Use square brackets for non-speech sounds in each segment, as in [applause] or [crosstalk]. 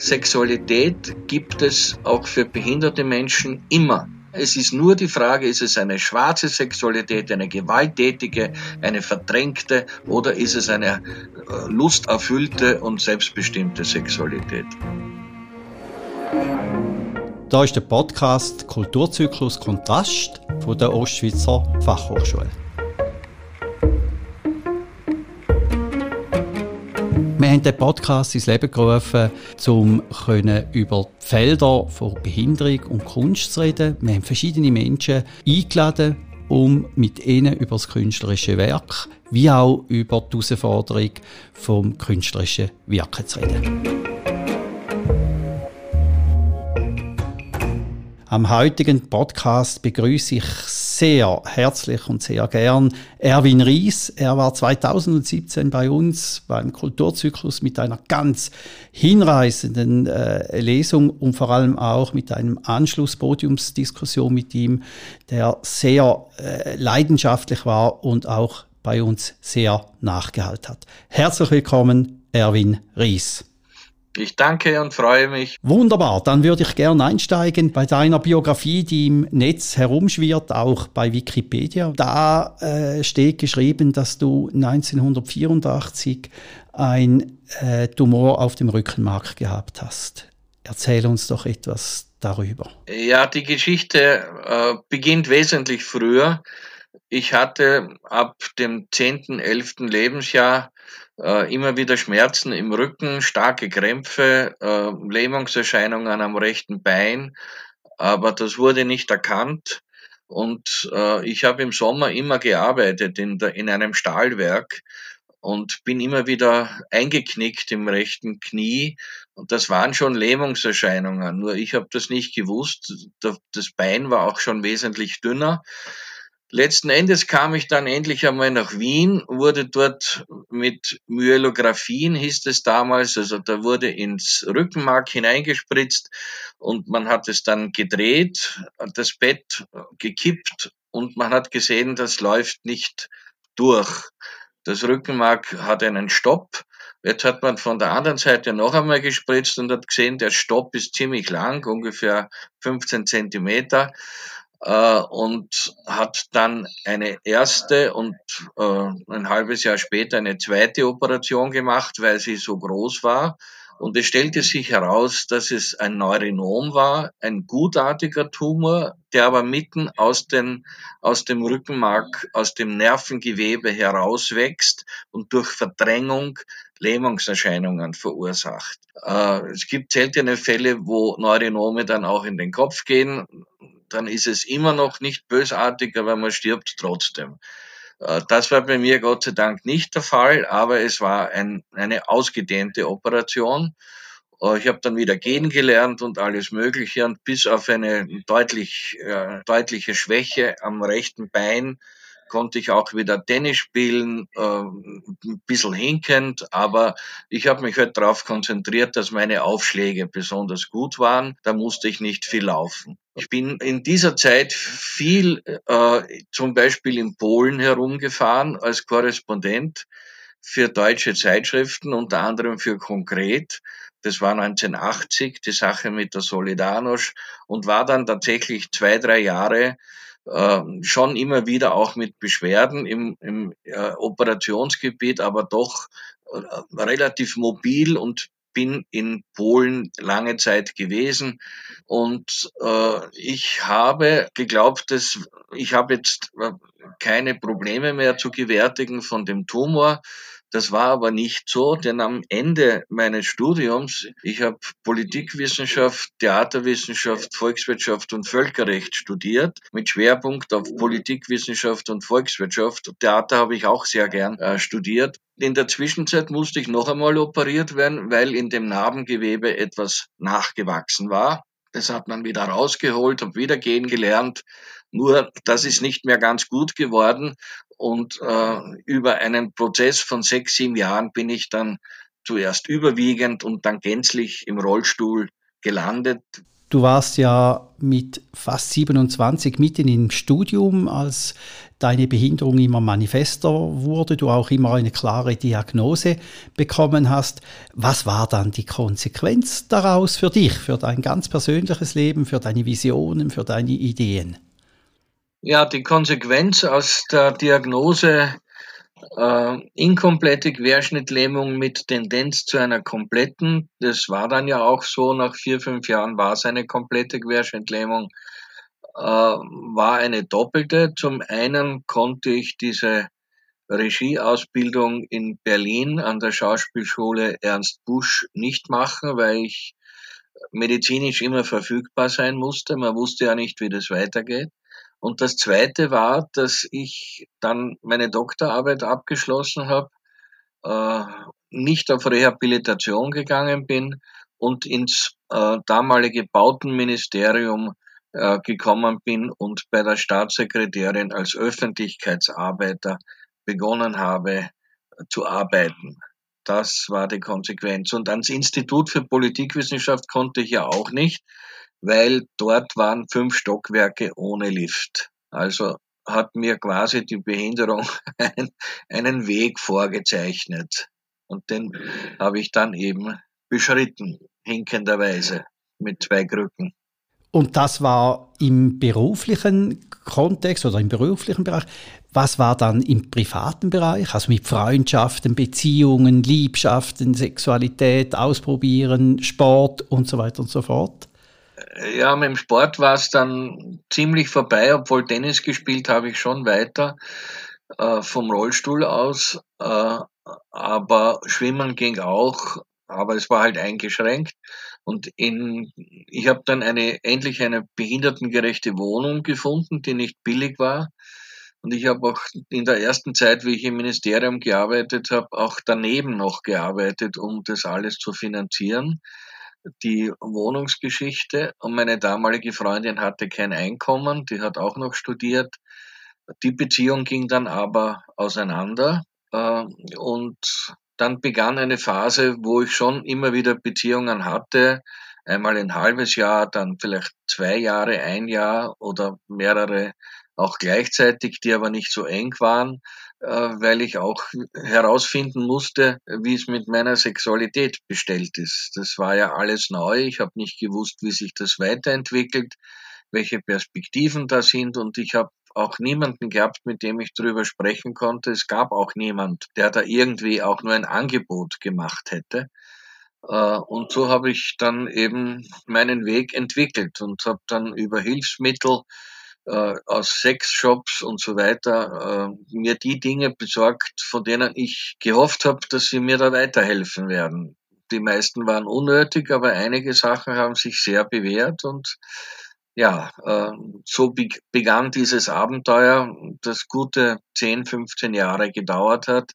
Sexualität gibt es auch für behinderte Menschen immer. Es ist nur die Frage, ist es eine schwarze Sexualität, eine gewalttätige, eine verdrängte oder ist es eine äh, lusterfüllte und selbstbestimmte Sexualität? Da ist der Podcast Kulturzyklus Kontrast von der Ostschweizer Fachhochschule. Wir haben den Podcast ins Leben gerufen, um über die Felder von Behinderung und Kunst zu reden. Wir haben verschiedene Menschen eingeladen, um mit ihnen über das künstlerische Werk wie auch über die Herausforderung vom künstlerischen Wirken zu reden. Am heutigen Podcast begrüße ich sehr herzlich und sehr gern Erwin Ries. Er war 2017 bei uns beim Kulturzyklus mit einer ganz hinreißenden äh, Lesung und vor allem auch mit einem Anschlusspodiumsdiskussion mit ihm, der sehr äh, leidenschaftlich war und auch bei uns sehr nachgehalten hat. Herzlich willkommen, Erwin Ries. Ich danke und freue mich. Wunderbar, dann würde ich gerne einsteigen bei deiner Biografie, die im Netz herumschwirrt, auch bei Wikipedia. Da äh, steht geschrieben, dass du 1984 ein äh, Tumor auf dem Rückenmark gehabt hast. Erzähl uns doch etwas darüber. Ja, die Geschichte äh, beginnt wesentlich früher. Ich hatte ab dem 10., 11. Lebensjahr äh, immer wieder Schmerzen im Rücken, starke Krämpfe, äh, Lähmungserscheinungen am rechten Bein, aber das wurde nicht erkannt. Und äh, ich habe im Sommer immer gearbeitet in, der, in einem Stahlwerk und bin immer wieder eingeknickt im rechten Knie. Und das waren schon Lähmungserscheinungen. Nur ich habe das nicht gewusst. Das Bein war auch schon wesentlich dünner. Letzten Endes kam ich dann endlich einmal nach Wien, wurde dort mit Myelographien, hieß es damals, also da wurde ins Rückenmark hineingespritzt und man hat es dann gedreht, das Bett gekippt und man hat gesehen, das läuft nicht durch. Das Rückenmark hat einen Stopp. Jetzt hat man von der anderen Seite noch einmal gespritzt und hat gesehen, der Stopp ist ziemlich lang, ungefähr 15 Zentimeter äh, und hat dann eine erste und äh, ein halbes Jahr später eine zweite Operation gemacht, weil sie so groß war. Und es stellte sich heraus, dass es ein Neurinom war, ein gutartiger Tumor, der aber mitten aus, den, aus dem Rückenmark, aus dem Nervengewebe herauswächst und durch Verdrängung Lähmungserscheinungen verursacht. Äh, es gibt seltene Fälle, wo Neurinome dann auch in den Kopf gehen dann ist es immer noch nicht bösartig, aber man stirbt trotzdem. Äh, das war bei mir Gott sei Dank nicht der Fall, aber es war ein, eine ausgedehnte Operation. Äh, ich habe dann wieder gehen gelernt und alles Mögliche und bis auf eine deutlich, äh, deutliche Schwäche am rechten Bein konnte ich auch wieder Tennis spielen, äh, ein bisschen hinkend, aber ich habe mich halt darauf konzentriert, dass meine Aufschläge besonders gut waren. Da musste ich nicht viel laufen. Ich bin in dieser Zeit viel äh, zum Beispiel in Polen herumgefahren als Korrespondent für deutsche Zeitschriften, unter anderem für Konkret. Das war 1980, die Sache mit der Solidarność und war dann tatsächlich zwei, drei Jahre äh, schon immer wieder auch mit Beschwerden im, im äh, Operationsgebiet, aber doch äh, relativ mobil und bin in Polen lange Zeit gewesen und äh, ich habe geglaubt, dass ich habe jetzt äh, keine Probleme mehr zu gewärtigen von dem Tumor. Das war aber nicht so, denn am Ende meines Studiums, ich habe Politikwissenschaft, Theaterwissenschaft, Volkswirtschaft und Völkerrecht studiert, mit Schwerpunkt auf Politikwissenschaft und Volkswirtschaft. Theater habe ich auch sehr gern äh, studiert. In der Zwischenzeit musste ich noch einmal operiert werden, weil in dem Narbengewebe etwas nachgewachsen war. Das hat man wieder rausgeholt, habe wieder gehen gelernt. Nur das ist nicht mehr ganz gut geworden. Und äh, über einen Prozess von sechs, sieben Jahren bin ich dann zuerst überwiegend und dann gänzlich im Rollstuhl gelandet. Du warst ja mit fast 27 mitten im Studium, als deine Behinderung immer manifester wurde, du auch immer eine klare Diagnose bekommen hast. Was war dann die Konsequenz daraus für dich, für dein ganz persönliches Leben, für deine Visionen, für deine Ideen? Ja, die Konsequenz aus der Diagnose äh, inkomplette Querschnittlähmung mit Tendenz zu einer kompletten, das war dann ja auch so, nach vier, fünf Jahren war es eine komplette Querschnittlähmung, äh, war eine doppelte. Zum einen konnte ich diese Regieausbildung in Berlin an der Schauspielschule Ernst Busch nicht machen, weil ich medizinisch immer verfügbar sein musste. Man wusste ja nicht, wie das weitergeht. Und das Zweite war, dass ich dann meine Doktorarbeit abgeschlossen habe, äh, nicht auf Rehabilitation gegangen bin und ins äh, damalige Bautenministerium äh, gekommen bin und bei der Staatssekretärin als Öffentlichkeitsarbeiter begonnen habe zu arbeiten. Das war die Konsequenz. Und ans Institut für Politikwissenschaft konnte ich ja auch nicht, weil dort waren fünf Stockwerke ohne Lift. Also hat mir quasi die Behinderung [laughs] einen Weg vorgezeichnet. Und den habe ich dann eben beschritten, hinkenderweise, mit zwei Krücken. Und das war im beruflichen Kontext oder im beruflichen Bereich. Was war dann im privaten Bereich? Also mit Freundschaften, Beziehungen, Liebschaften, Sexualität, Ausprobieren, Sport und so weiter und so fort? Ja, mit dem Sport war es dann ziemlich vorbei, obwohl Tennis gespielt habe ich schon weiter äh, vom Rollstuhl aus. Äh, aber Schwimmen ging auch, aber es war halt eingeschränkt. Und in, ich habe dann eine, endlich eine behindertengerechte Wohnung gefunden, die nicht billig war. Und ich habe auch in der ersten Zeit, wie ich im Ministerium gearbeitet habe, auch daneben noch gearbeitet, um das alles zu finanzieren die Wohnungsgeschichte. Und meine damalige Freundin hatte kein Einkommen, die hat auch noch studiert. Die Beziehung ging dann aber auseinander äh, und dann begann eine Phase, wo ich schon immer wieder Beziehungen hatte, einmal ein halbes Jahr, dann vielleicht zwei Jahre, ein Jahr oder mehrere auch gleichzeitig, die aber nicht so eng waren. Äh, weil ich auch herausfinden musste, wie es mit meiner Sexualität bestellt ist. Das war ja alles neu. Ich habe nicht gewusst, wie sich das weiterentwickelt, welche Perspektiven da sind und ich habe auch niemanden gehabt, mit dem ich darüber sprechen konnte. Es gab auch niemand, der da irgendwie auch nur ein Angebot gemacht hätte. Äh, und so habe ich dann eben meinen Weg entwickelt und habe dann über Hilfsmittel äh, aus Sexshops und so weiter äh, mir die Dinge besorgt, von denen ich gehofft habe, dass sie mir da weiterhelfen werden. Die meisten waren unnötig, aber einige Sachen haben sich sehr bewährt und ja, äh, so be begann dieses Abenteuer, das gute 10, 15 Jahre gedauert hat,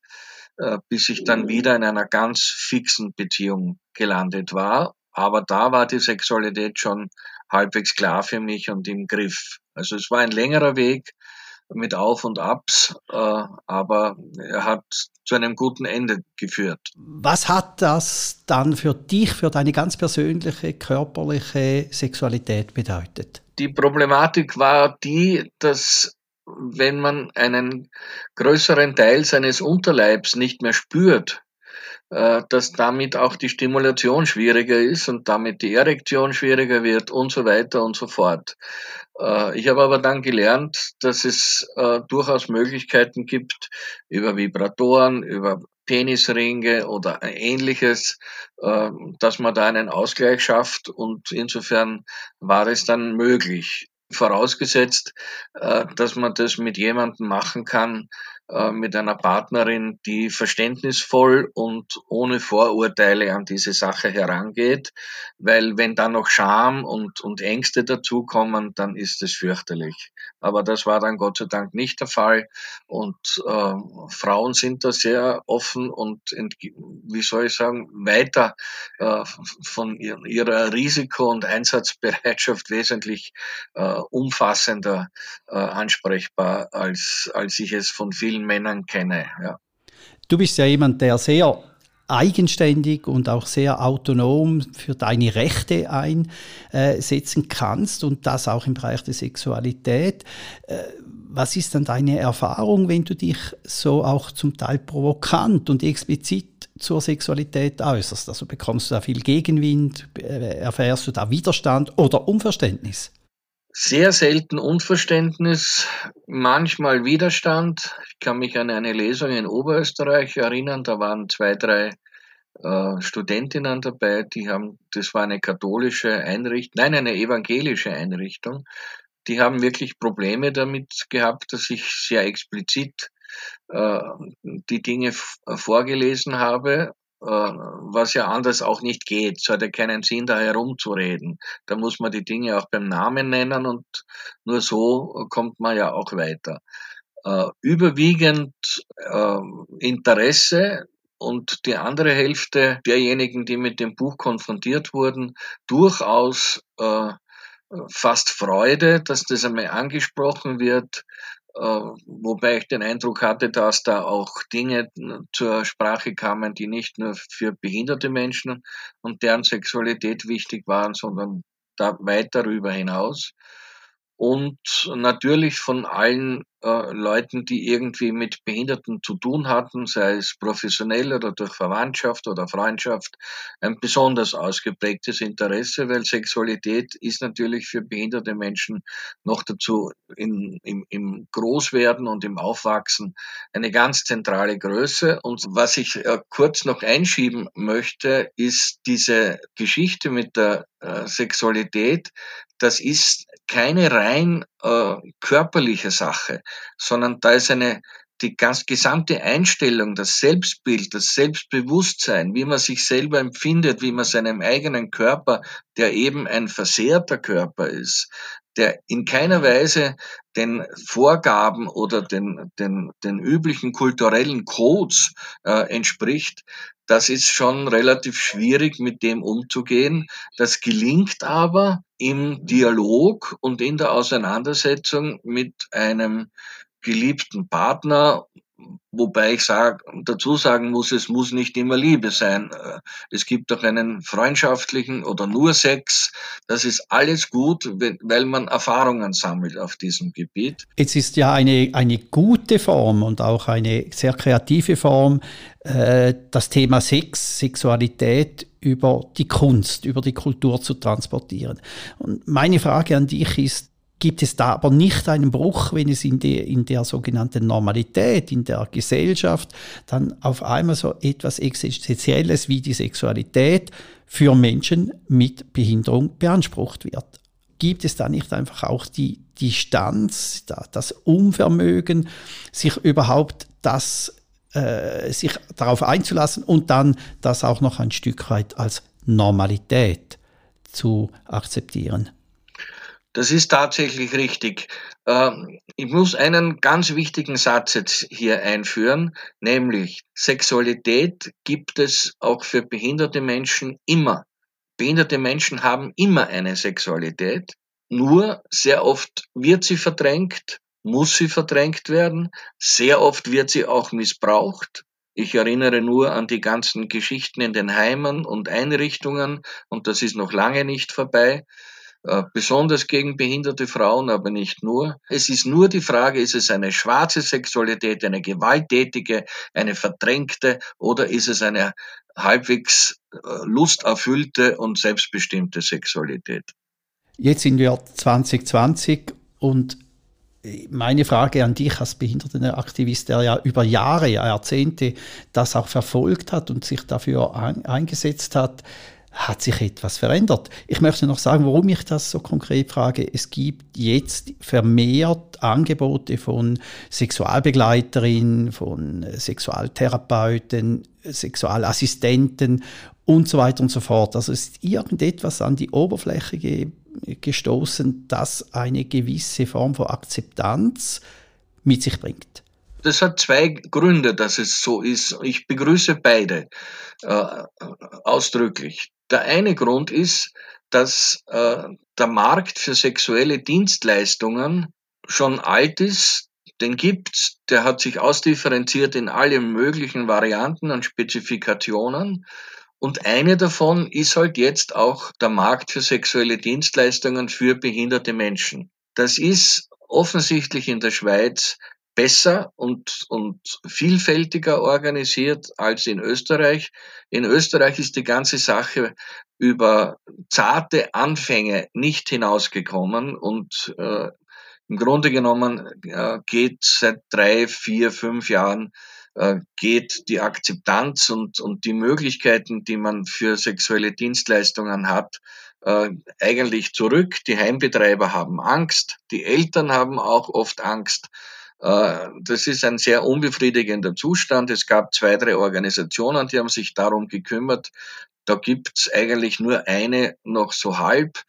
äh, bis ich dann wieder in einer ganz fixen Beziehung gelandet war. Aber da war die Sexualität schon halbwegs klar für mich und im Griff. Also es war ein längerer Weg mit Auf und Abs, äh, aber er hat zu einem guten Ende geführt. Was hat das dann für dich, für deine ganz persönliche körperliche Sexualität bedeutet? Die Problematik war die, dass wenn man einen größeren Teil seines Unterleibs nicht mehr spürt, dass damit auch die Stimulation schwieriger ist und damit die Erektion schwieriger wird und so weiter und so fort. Äh, ich habe aber dann gelernt, dass es äh, durchaus Möglichkeiten gibt, über Vibratoren, über Penisringe oder ähnliches, dass man da einen Ausgleich schafft und insofern war es dann möglich. Vorausgesetzt, dass man das mit jemandem machen kann, äh, mit einer Partnerin, die verständnisvoll und ohne Vorurteile an diese Sache herangeht, weil wenn da noch Scham und, und Ängste dazukommen, dann ist es fürchterlich. Aber das war dann Gott sei Dank nicht der Fall und äh, Frauen sind da sehr offen und, wie soll ich sagen, weiter äh, von ihrer Risiko- und Einsatzbereitschaft wesentlich äh, umfassender äh, ansprechbar, als, als ich es von vielen vielen Männern kenne. Ja. Du bist ja jemand, der sehr eigenständig und auch sehr autonom für deine Rechte einsetzen kannst und das auch im Bereich der Sexualität. Äh, was ist dann deine Erfahrung, wenn du dich so auch zum Teil provokant und explizit zur Sexualität äußerst? Also bekommst du da viel Gegenwind, äh, erfährst du da Widerstand oder Unverständnis? Sehr selten Unverständnis, manchmal Widerstand. Ich kann mich an eine Lesung in Oberösterreich erinnern, da waren zwei, drei äh, Studentinnen dabei, die haben, das war eine katholische Einrichtung, nein, eine evangelische Einrichtung, die haben wirklich Probleme damit gehabt, dass ich sehr explizit äh, die Dinge vorgelesen habe was ja anders auch nicht geht. Es hat ja keinen Sinn, da herumzureden. Da muss man die Dinge auch beim Namen nennen und nur so kommt man ja auch weiter. Äh, überwiegend äh, Interesse und die andere Hälfte derjenigen, die mit dem Buch konfrontiert wurden, durchaus äh, fast Freude, dass das einmal angesprochen wird, äh, wobei ich den Eindruck hatte, dass da auch Dinge zur Sprache kamen, die nicht nur für behinderte Menschen und deren Sexualität wichtig waren, sondern da weit darüber hinaus und natürlich von allen äh, Leuten, die irgendwie mit Behinderten zu tun hatten, sei es professionell oder durch Verwandtschaft oder Freundschaft, ein besonders ausgeprägtes Interesse, weil Sexualität ist natürlich für behinderte Menschen noch dazu in, im, im Großwerden und im Aufwachsen eine ganz zentrale Größe. Und was ich äh, kurz noch einschieben möchte, ist diese Geschichte mit der äh, Sexualität, das ist keine rein äh, körperliche Sache, sondern da ist eine die ganz gesamte Einstellung, das Selbstbild, das Selbstbewusstsein, wie man sich selber empfindet, wie man seinem eigenen Körper, der eben ein versehrter Körper ist, der in keiner Weise den Vorgaben oder den, den, den üblichen kulturellen Codes äh, entspricht, das ist schon relativ schwierig, mit dem umzugehen. Das gelingt aber im Dialog und in der Auseinandersetzung mit einem geliebten Partner Wobei ich sag, dazu sagen muss, es muss nicht immer Liebe sein. Es gibt auch einen freundschaftlichen oder nur Sex. Das ist alles gut, weil man Erfahrungen sammelt auf diesem Gebiet. Es ist ja eine, eine gute Form und auch eine sehr kreative Form, äh, das Thema Sex, Sexualität über die Kunst, über die Kultur zu transportieren. Und meine Frage an dich ist, gibt es da aber nicht einen Bruch, wenn es in der, in der sogenannten Normalität, in der Gesellschaft, dann auf einmal so etwas Existenzielles wie die Sexualität für Menschen mit Behinderung beansprucht wird. Gibt es da nicht einfach auch die Distanz, das Unvermögen, sich überhaupt das, äh, sich darauf einzulassen und dann das auch noch ein Stück weit als Normalität zu akzeptieren? Das ist tatsächlich richtig. Ähm, ich muss einen ganz wichtigen Satz jetzt hier einführen, nämlich Sexualität gibt es auch für behinderte Menschen immer. Behinderte Menschen haben immer eine Sexualität, nur sehr oft wird sie verdrängt, muss sie verdrängt werden, sehr oft wird sie auch missbraucht. Ich erinnere nur an die ganzen Geschichten in den Heimen und Einrichtungen und das ist noch lange nicht vorbei. Äh, besonders gegen behinderte Frauen, aber nicht nur. Es ist nur die Frage, ist es eine schwarze Sexualität, eine gewalttätige, eine verdrängte oder ist es eine halbwegs äh, lusterfüllte und selbstbestimmte Sexualität? Jetzt sind wir 2020 und meine Frage an dich als Behindertenaktivist, der ja über Jahre, Jahrzehnte das auch verfolgt hat und sich dafür eingesetzt hat, hat sich etwas verändert. Ich möchte noch sagen, warum ich das so konkret frage. Es gibt jetzt vermehrt Angebote von Sexualbegleiterinnen, von Sexualtherapeuten, Sexualassistenten und so weiter und so fort. Also ist irgendetwas an die Oberfläche ge gestoßen, das eine gewisse Form von Akzeptanz mit sich bringt. Das hat zwei Gründe, dass es so ist. Ich begrüße beide äh, ausdrücklich. Der eine Grund ist, dass äh, der Markt für sexuelle Dienstleistungen schon alt ist, den gibt's, der hat sich ausdifferenziert in alle möglichen Varianten und Spezifikationen. Und eine davon ist halt jetzt auch der Markt für sexuelle Dienstleistungen für behinderte Menschen. Das ist offensichtlich in der Schweiz besser und, und vielfältiger organisiert als in Österreich. In Österreich ist die ganze Sache über zarte Anfänge nicht hinausgekommen und äh, im Grunde genommen äh, geht seit drei, vier, fünf Jahren äh, geht die Akzeptanz und, und die Möglichkeiten, die man für sexuelle Dienstleistungen hat, äh, eigentlich zurück. Die Heimbetreiber haben Angst, die Eltern haben auch oft Angst. Äh, das ist ein sehr unbefriedigender Zustand. Es gab zwei, drei Organisationen, die haben sich darum gekümmert. Da gibt's eigentlich nur eine noch so halb.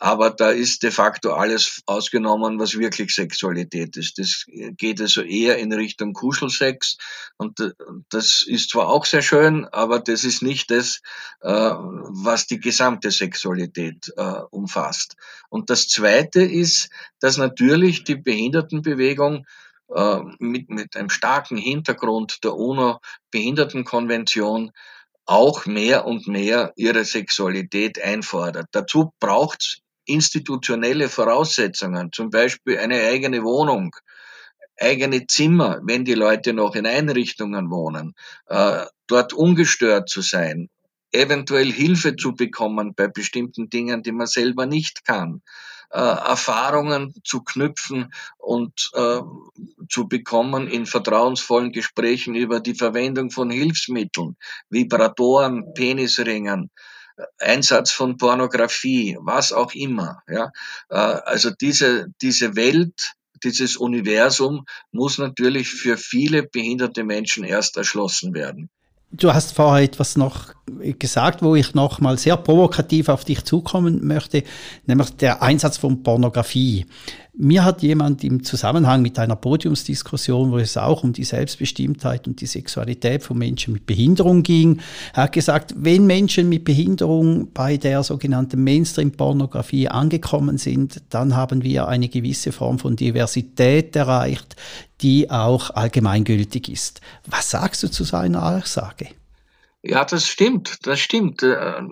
Aber da ist de facto alles ausgenommen, was wirklich Sexualität ist. Das geht also eher in Richtung Kuschelsex. Und das ist zwar auch sehr schön, aber das ist nicht das, äh, was die gesamte Sexualität äh, umfasst. Und das Zweite ist, dass natürlich die Behindertenbewegung äh, mit, mit einem starken Hintergrund der UNO-Behindertenkonvention auch mehr und mehr ihre Sexualität einfordert. Dazu braucht's institutionelle Voraussetzungen, zum Beispiel eine eigene Wohnung, eigene Zimmer, wenn die Leute noch in Einrichtungen wohnen, äh, dort ungestört zu sein, eventuell Hilfe zu bekommen bei bestimmten Dingen, die man selber nicht kann, äh, Erfahrungen zu knüpfen und äh, zu bekommen in vertrauensvollen Gesprächen über die Verwendung von Hilfsmitteln, Vibratoren, Penisringen, Einsatz von Pornografie, was auch immer. Ja? Äh, also diese, diese Welt, dieses Universum muss natürlich für viele behinderte Menschen erst erschlossen werden. Du hast vorher etwas noch gesagt, wo ich noch mal sehr provokativ auf dich zukommen möchte, nämlich der Einsatz von Pornografie. Mir hat jemand im Zusammenhang mit einer Podiumsdiskussion, wo es auch um die Selbstbestimmtheit und die Sexualität von Menschen mit Behinderung ging, hat gesagt, wenn Menschen mit Behinderung bei der sogenannten Mainstream-Pornografie angekommen sind, dann haben wir eine gewisse Form von Diversität erreicht, die auch allgemeingültig ist. Was sagst du zu seiner Aussage? Ja, das stimmt, das stimmt. Äh,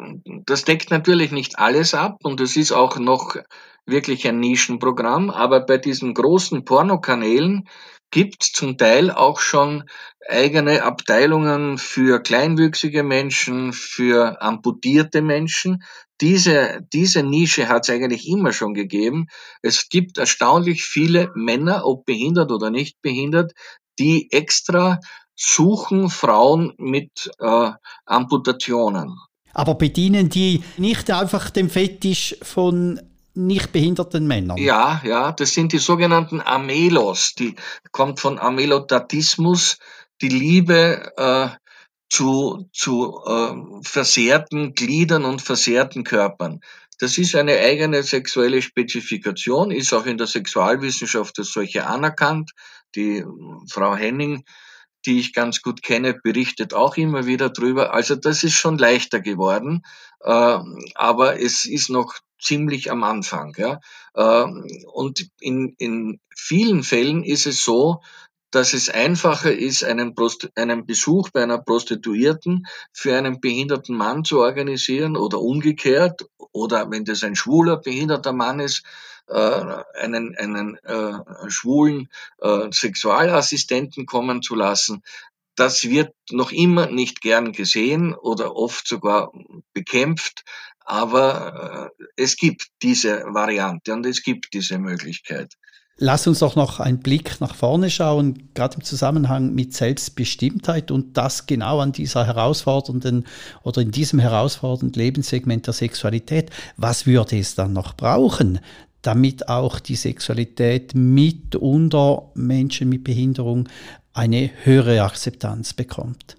das deckt natürlich nicht alles ab und es ist auch noch wirklich ein Nischenprogramm, aber bei diesen großen Pornokanälen gibt zum Teil auch schon eigene Abteilungen für kleinwüchsige Menschen, für amputierte Menschen. Diese, diese Nische hat es eigentlich immer schon gegeben. Es gibt erstaunlich viele Männer, ob behindert oder nicht behindert, die extra suchen Frauen mit äh, Amputationen. Aber bedienen die nicht einfach den Fetisch von nicht behinderten Männern. Ja, ja, das sind die sogenannten Amelos. Die kommt von Amelotatismus, die Liebe äh, zu, zu äh, versehrten Gliedern und versehrten Körpern. Das ist eine eigene sexuelle Spezifikation, ist auch in der Sexualwissenschaft als solche anerkannt. Die Frau Henning, die ich ganz gut kenne, berichtet auch immer wieder drüber. Also das ist schon leichter geworden, äh, aber es ist noch ziemlich am Anfang. Ja. Ähm, und in, in vielen Fällen ist es so, dass es einfacher ist, einen, Prost einen Besuch bei einer Prostituierten für einen behinderten Mann zu organisieren oder umgekehrt, oder wenn das ein schwuler, behinderter Mann ist, äh, einen, einen äh, schwulen äh, Sexualassistenten kommen zu lassen. Das wird noch immer nicht gern gesehen oder oft sogar bekämpft, aber äh, es gibt diese Variante und es gibt diese Möglichkeit. Lass uns doch noch einen Blick nach vorne schauen, gerade im Zusammenhang mit Selbstbestimmtheit und das genau an dieser herausfordernden oder in diesem herausfordernden Lebenssegment der Sexualität. Was würde es dann noch brauchen, damit auch die Sexualität mit unter Menschen mit Behinderung eine höhere Akzeptanz bekommt?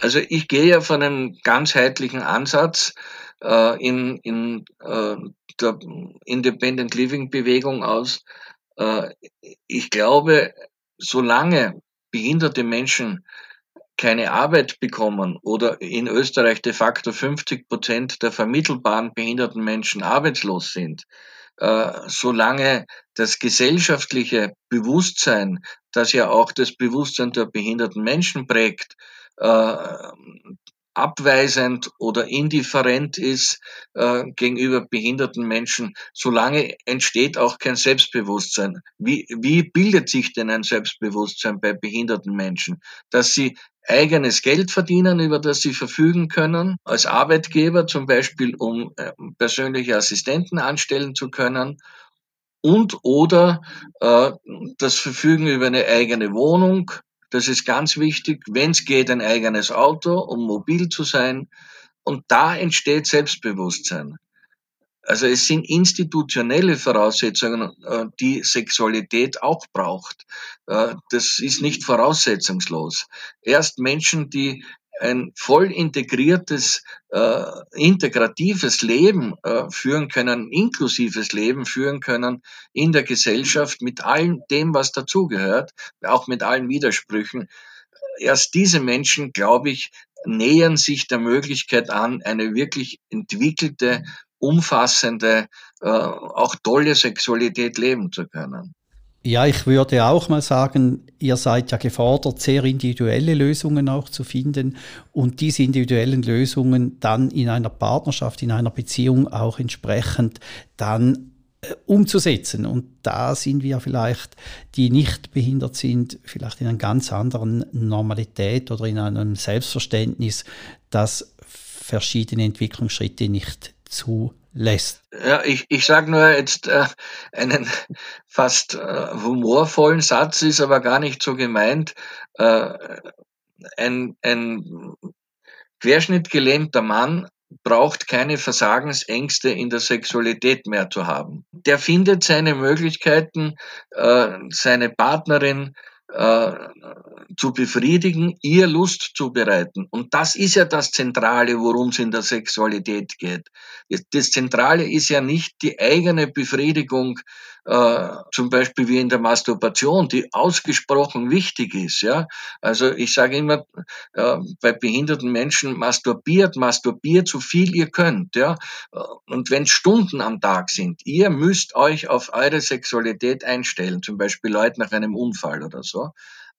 Also ich gehe ja von einem ganzheitlichen Ansatz äh, in, in äh, der Independent Living Bewegung aus. Äh, ich glaube, solange behinderte Menschen keine Arbeit bekommen oder in Österreich de facto 50 Prozent der vermittelbaren behinderten Menschen arbeitslos sind, solange das gesellschaftliche Bewusstsein, das ja auch das Bewusstsein der behinderten Menschen prägt, äh, abweisend oder indifferent ist äh, gegenüber behinderten Menschen, solange entsteht auch kein Selbstbewusstsein. Wie, wie bildet sich denn ein Selbstbewusstsein bei behinderten Menschen? Dass sie eigenes Geld verdienen, über das sie verfügen können, als Arbeitgeber zum Beispiel, um äh, persönliche Assistenten anstellen zu können und oder äh, das Verfügen über eine eigene Wohnung, das ist ganz wichtig. Wenn es geht, ein eigenes Auto, um mobil zu sein. Und da entsteht Selbstbewusstsein. Also es sind institutionelle Voraussetzungen, äh, die Sexualität auch braucht. Äh, das ist nicht voraussetzungslos. Erst Menschen, die ein voll integriertes, äh, integratives Leben äh, führen können, inklusives Leben führen können in der Gesellschaft mit allem dem, was dazugehört, auch mit allen Widersprüchen. Erst diese Menschen, glaube ich, nähern sich der Möglichkeit an, eine wirklich entwickelte, umfassende, äh, auch tolle Sexualität leben zu können. Ja, ich würde auch mal sagen, ihr seid ja gefordert, sehr individuelle Lösungen auch zu finden und diese individuellen Lösungen dann in einer Partnerschaft, in einer Beziehung auch entsprechend dann äh, umzusetzen. Und da sind wir vielleicht, die nicht behindert sind, vielleicht in einer ganz anderen Normalität oder in einem Selbstverständnis, dass verschiedene Entwicklungsschritte nicht zu lässt. Ja, ich, ich sage nur jetzt äh, einen fast äh, humorvollen Satz, ist aber gar nicht so gemeint. Äh, ein, ein querschnittgelähmter Mann braucht keine Versagensängste in der Sexualität mehr zu haben. Der findet seine Möglichkeiten, äh, seine Partnerin äh, zu befriedigen, ihr Lust zu bereiten. Und das ist ja das Zentrale, worum es in der Sexualität geht. Das Zentrale ist ja nicht die eigene Befriedigung, äh, zum Beispiel wie in der Masturbation, die ausgesprochen wichtig ist. Ja, also ich sage immer äh, bei behinderten Menschen masturbiert, masturbiert so viel ihr könnt. Ja, und wenn Stunden am Tag sind, ihr müsst euch auf eure Sexualität einstellen, zum Beispiel Leute nach einem Unfall oder so.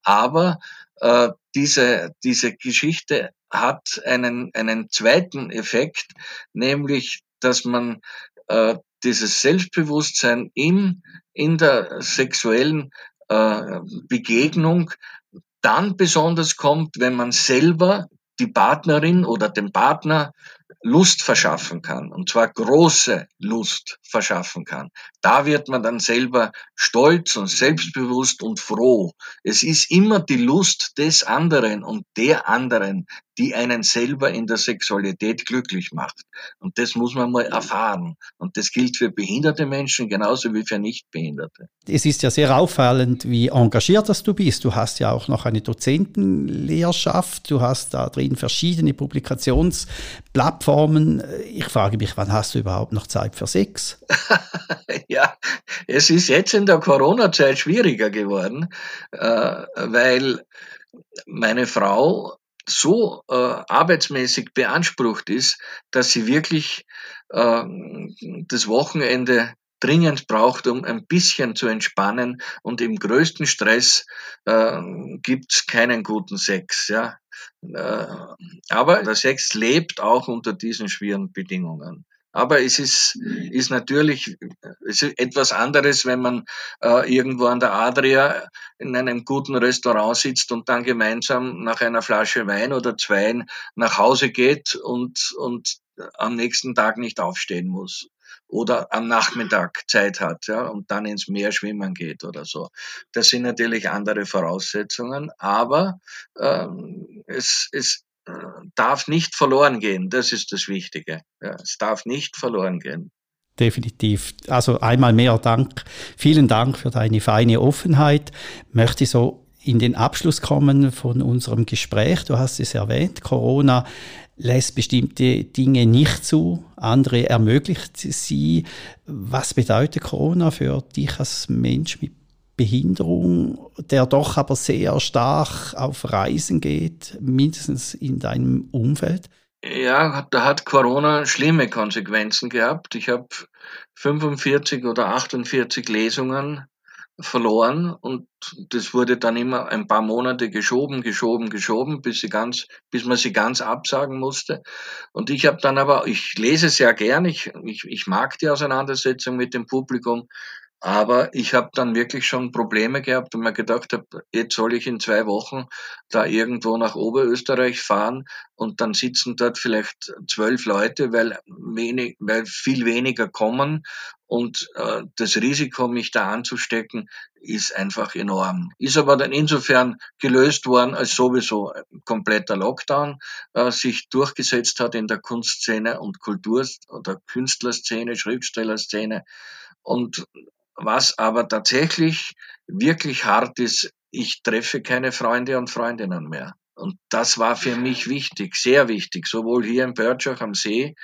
Aber äh, diese, diese Geschichte hat einen, einen zweiten Effekt, nämlich, dass man äh, dieses Selbstbewusstsein in, in der sexuellen äh, Begegnung dann besonders kommt, wenn man selber die Partnerin oder den Partner Lust verschaffen kann, und zwar große Lust verschaffen kann. Da wird man dann selber stolz und selbstbewusst und froh. Es ist immer die Lust des anderen und der anderen, die einen selber in der Sexualität glücklich macht. Und das muss man mal erfahren. Und das gilt für behinderte Menschen genauso wie für Nichtbehinderte. Es ist ja sehr auffallend, wie engagiert das du bist. Du hast ja auch noch eine Dozentenlehrschaft. Du hast da drin verschiedene Publikationsplattformen. Ich frage mich, wann hast du überhaupt noch Zeit für Sex? [laughs] ja, es ist jetzt in der Corona-Zeit schwieriger geworden, äh, weil meine Frau so äh, arbeitsmäßig beansprucht ist, dass sie wirklich äh, das Wochenende dringend braucht, um ein bisschen zu entspannen. Und im größten Stress äh, gibt's keinen guten Sex. Ja. Äh, aber der Sex lebt auch unter diesen schweren Bedingungen. Aber es ist, ist natürlich es ist etwas anderes, wenn man äh, irgendwo an der Adria in einem guten Restaurant sitzt und dann gemeinsam nach einer Flasche Wein oder zwei nach Hause geht und, und am nächsten Tag nicht aufstehen muss oder am Nachmittag Zeit hat ja, und dann ins Meer schwimmen geht oder so. Das sind natürlich andere Voraussetzungen, aber ähm, es, es, darf nicht verloren gehen. Das ist das Wichtige. Ja, es darf nicht verloren gehen. Definitiv. Also einmal mehr Dank. Vielen Dank für deine feine Offenheit. Möchte so in den Abschluss kommen von unserem Gespräch. Du hast es erwähnt, Corona lässt bestimmte Dinge nicht zu, andere ermöglicht sie. Was bedeutet Corona für dich als Mensch mit Behinderung, der doch aber sehr stark auf Reisen geht, mindestens in deinem Umfeld? Ja, da hat Corona schlimme Konsequenzen gehabt. Ich habe 45 oder 48 Lesungen verloren und das wurde dann immer ein paar Monate geschoben, geschoben, geschoben, bis sie ganz, bis man sie ganz absagen musste. Und ich habe dann aber, ich lese sehr gern, ich, ich, ich mag die Auseinandersetzung mit dem Publikum, aber ich habe dann wirklich schon Probleme gehabt und mir gedacht habe, jetzt soll ich in zwei Wochen da irgendwo nach Oberösterreich fahren und dann sitzen dort vielleicht zwölf Leute, weil, wenig, weil viel weniger kommen und äh, das Risiko, mich da anzustecken, ist einfach enorm. Ist aber dann insofern gelöst worden, als sowieso kompletter Lockdown äh, sich durchgesetzt hat in der Kunstszene und Kultur- oder Künstlerszene, Schriftstellerszene. Und was aber tatsächlich wirklich hart ist, ich treffe keine Freunde und Freundinnen mehr. Und das war für mich wichtig, sehr wichtig, sowohl hier in Börtschach am See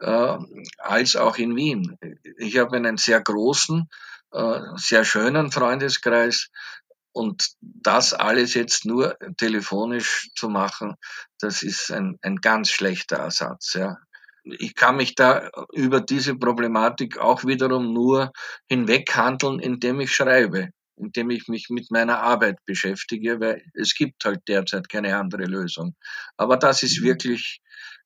äh, als auch in Wien. Ich habe einen sehr großen, äh, sehr schönen Freundeskreis und das alles jetzt nur telefonisch zu machen, das ist ein, ein ganz schlechter Ersatz. Ja ich kann mich da über diese Problematik auch wiederum nur hinweghandeln, indem ich schreibe, indem ich mich mit meiner Arbeit beschäftige, weil es gibt halt derzeit keine andere Lösung. Aber das ist mhm. wirklich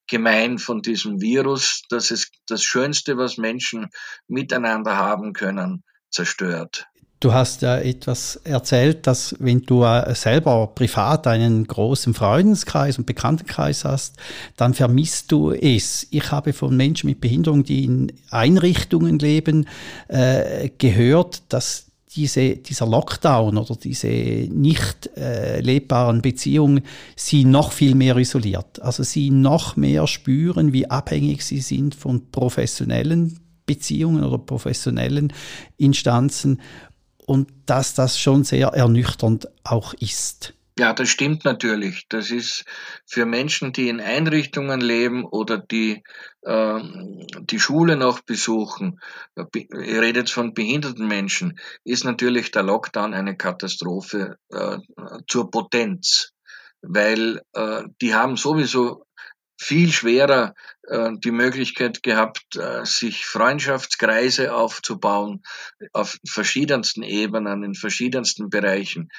gemein von diesem Virus, dass es das Schönste, was Menschen miteinander haben können, zerstört. Du hast ja etwas erzählt, dass wenn du äh, selber privat einen großen Freundeskreis und Bekanntenkreis hast, dann vermisst du es. Ich habe von Menschen mit Behinderung, die in Einrichtungen leben, äh, gehört, dass diese, dieser Lockdown oder diese nicht äh, lebbaren Beziehungen sie noch viel mehr isoliert. Also sie noch mehr spüren, wie abhängig sie sind von professionellen Beziehungen oder professionellen Instanzen und dass das schon sehr ernüchternd auch ist. Ja, das stimmt natürlich. Das ist für Menschen, die in Einrichtungen leben oder die äh, die Schule noch besuchen, ihr redet von behinderten Menschen, ist natürlich der Lockdown eine Katastrophe äh, zur Potenz, weil äh, die haben sowieso viel schwerer äh, die Möglichkeit gehabt, äh, sich Freundschaftskreise aufzubauen auf verschiedensten Ebenen, in verschiedensten Bereichen.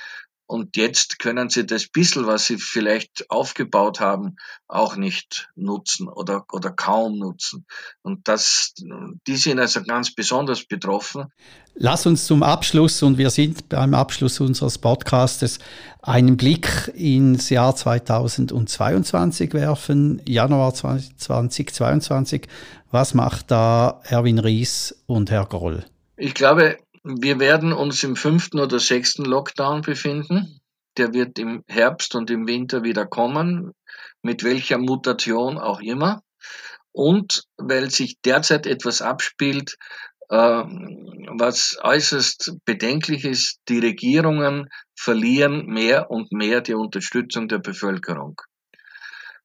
Und jetzt können sie das bisschen, was sie vielleicht aufgebaut haben, auch nicht nutzen oder, oder kaum nutzen. Und das, die sind also ganz besonders betroffen. Lass uns zum Abschluss, und wir sind beim Abschluss unseres Podcastes, einen Blick ins Jahr 2022 werfen, Januar 2022. Was macht da Erwin Ries und Herr Groll? Ich glaube, wir werden uns im fünften oder sechsten Lockdown befinden. Der wird im Herbst und im Winter wieder kommen, mit welcher Mutation auch immer. Und weil sich derzeit etwas abspielt, äh, was äußerst bedenklich ist, die Regierungen verlieren mehr und mehr die Unterstützung der Bevölkerung.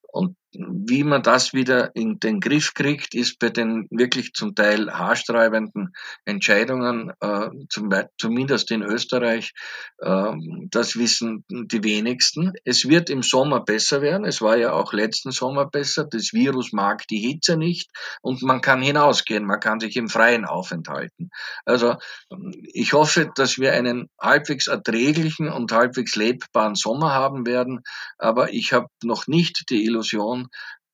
Und wie man das wieder in den Griff kriegt, ist bei den wirklich zum Teil haarsträubenden Entscheidungen, äh, zum, zumindest in Österreich, äh, das wissen die wenigsten. Es wird im Sommer besser werden. Es war ja auch letzten Sommer besser. Das Virus mag die Hitze nicht und man kann hinausgehen. Man kann sich im Freien aufenthalten. Also ich hoffe, dass wir einen halbwegs erträglichen und halbwegs lebbaren Sommer haben werden. Aber ich habe noch nicht die Illusion,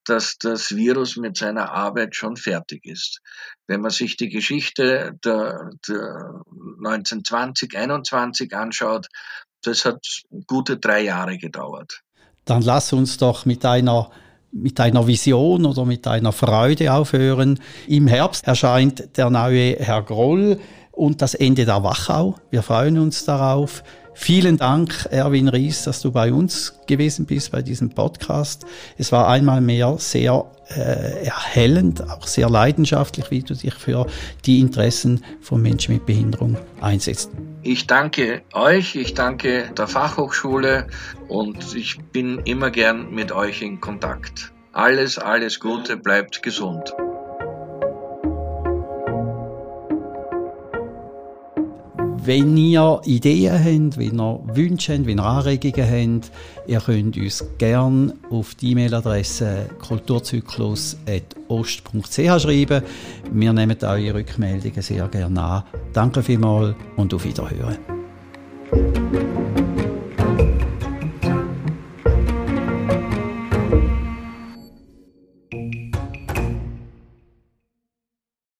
dass das Virus mit seiner Arbeit schon fertig ist. Wenn man sich die Geschichte der, der 1920, 21 anschaut, das hat gute drei Jahre gedauert. Dann lass uns doch mit einer mit einer Vision oder mit einer Freude aufhören. Im Herbst erscheint der neue Herr Groll und das Ende der Wachau. Wir freuen uns darauf. Vielen Dank, Erwin Ries, dass du bei uns gewesen bist bei diesem Podcast. Es war einmal mehr sehr äh, erhellend, auch sehr leidenschaftlich, wie du dich für die Interessen von Menschen mit Behinderung einsetzt. Ich danke euch, ich danke der Fachhochschule und ich bin immer gern mit euch in Kontakt. Alles, alles Gute, bleibt gesund. Wenn ihr Ideen habt, wenn ihr Wünsche habt, wenn ihr Anregungen habt, ihr könnt uns gerne auf die E-Mail-Adresse kulturzyklus.ost.ch schreiben. Wir nehmen eure Rückmeldungen sehr gerne an. Danke vielmals und auf Wiederhören.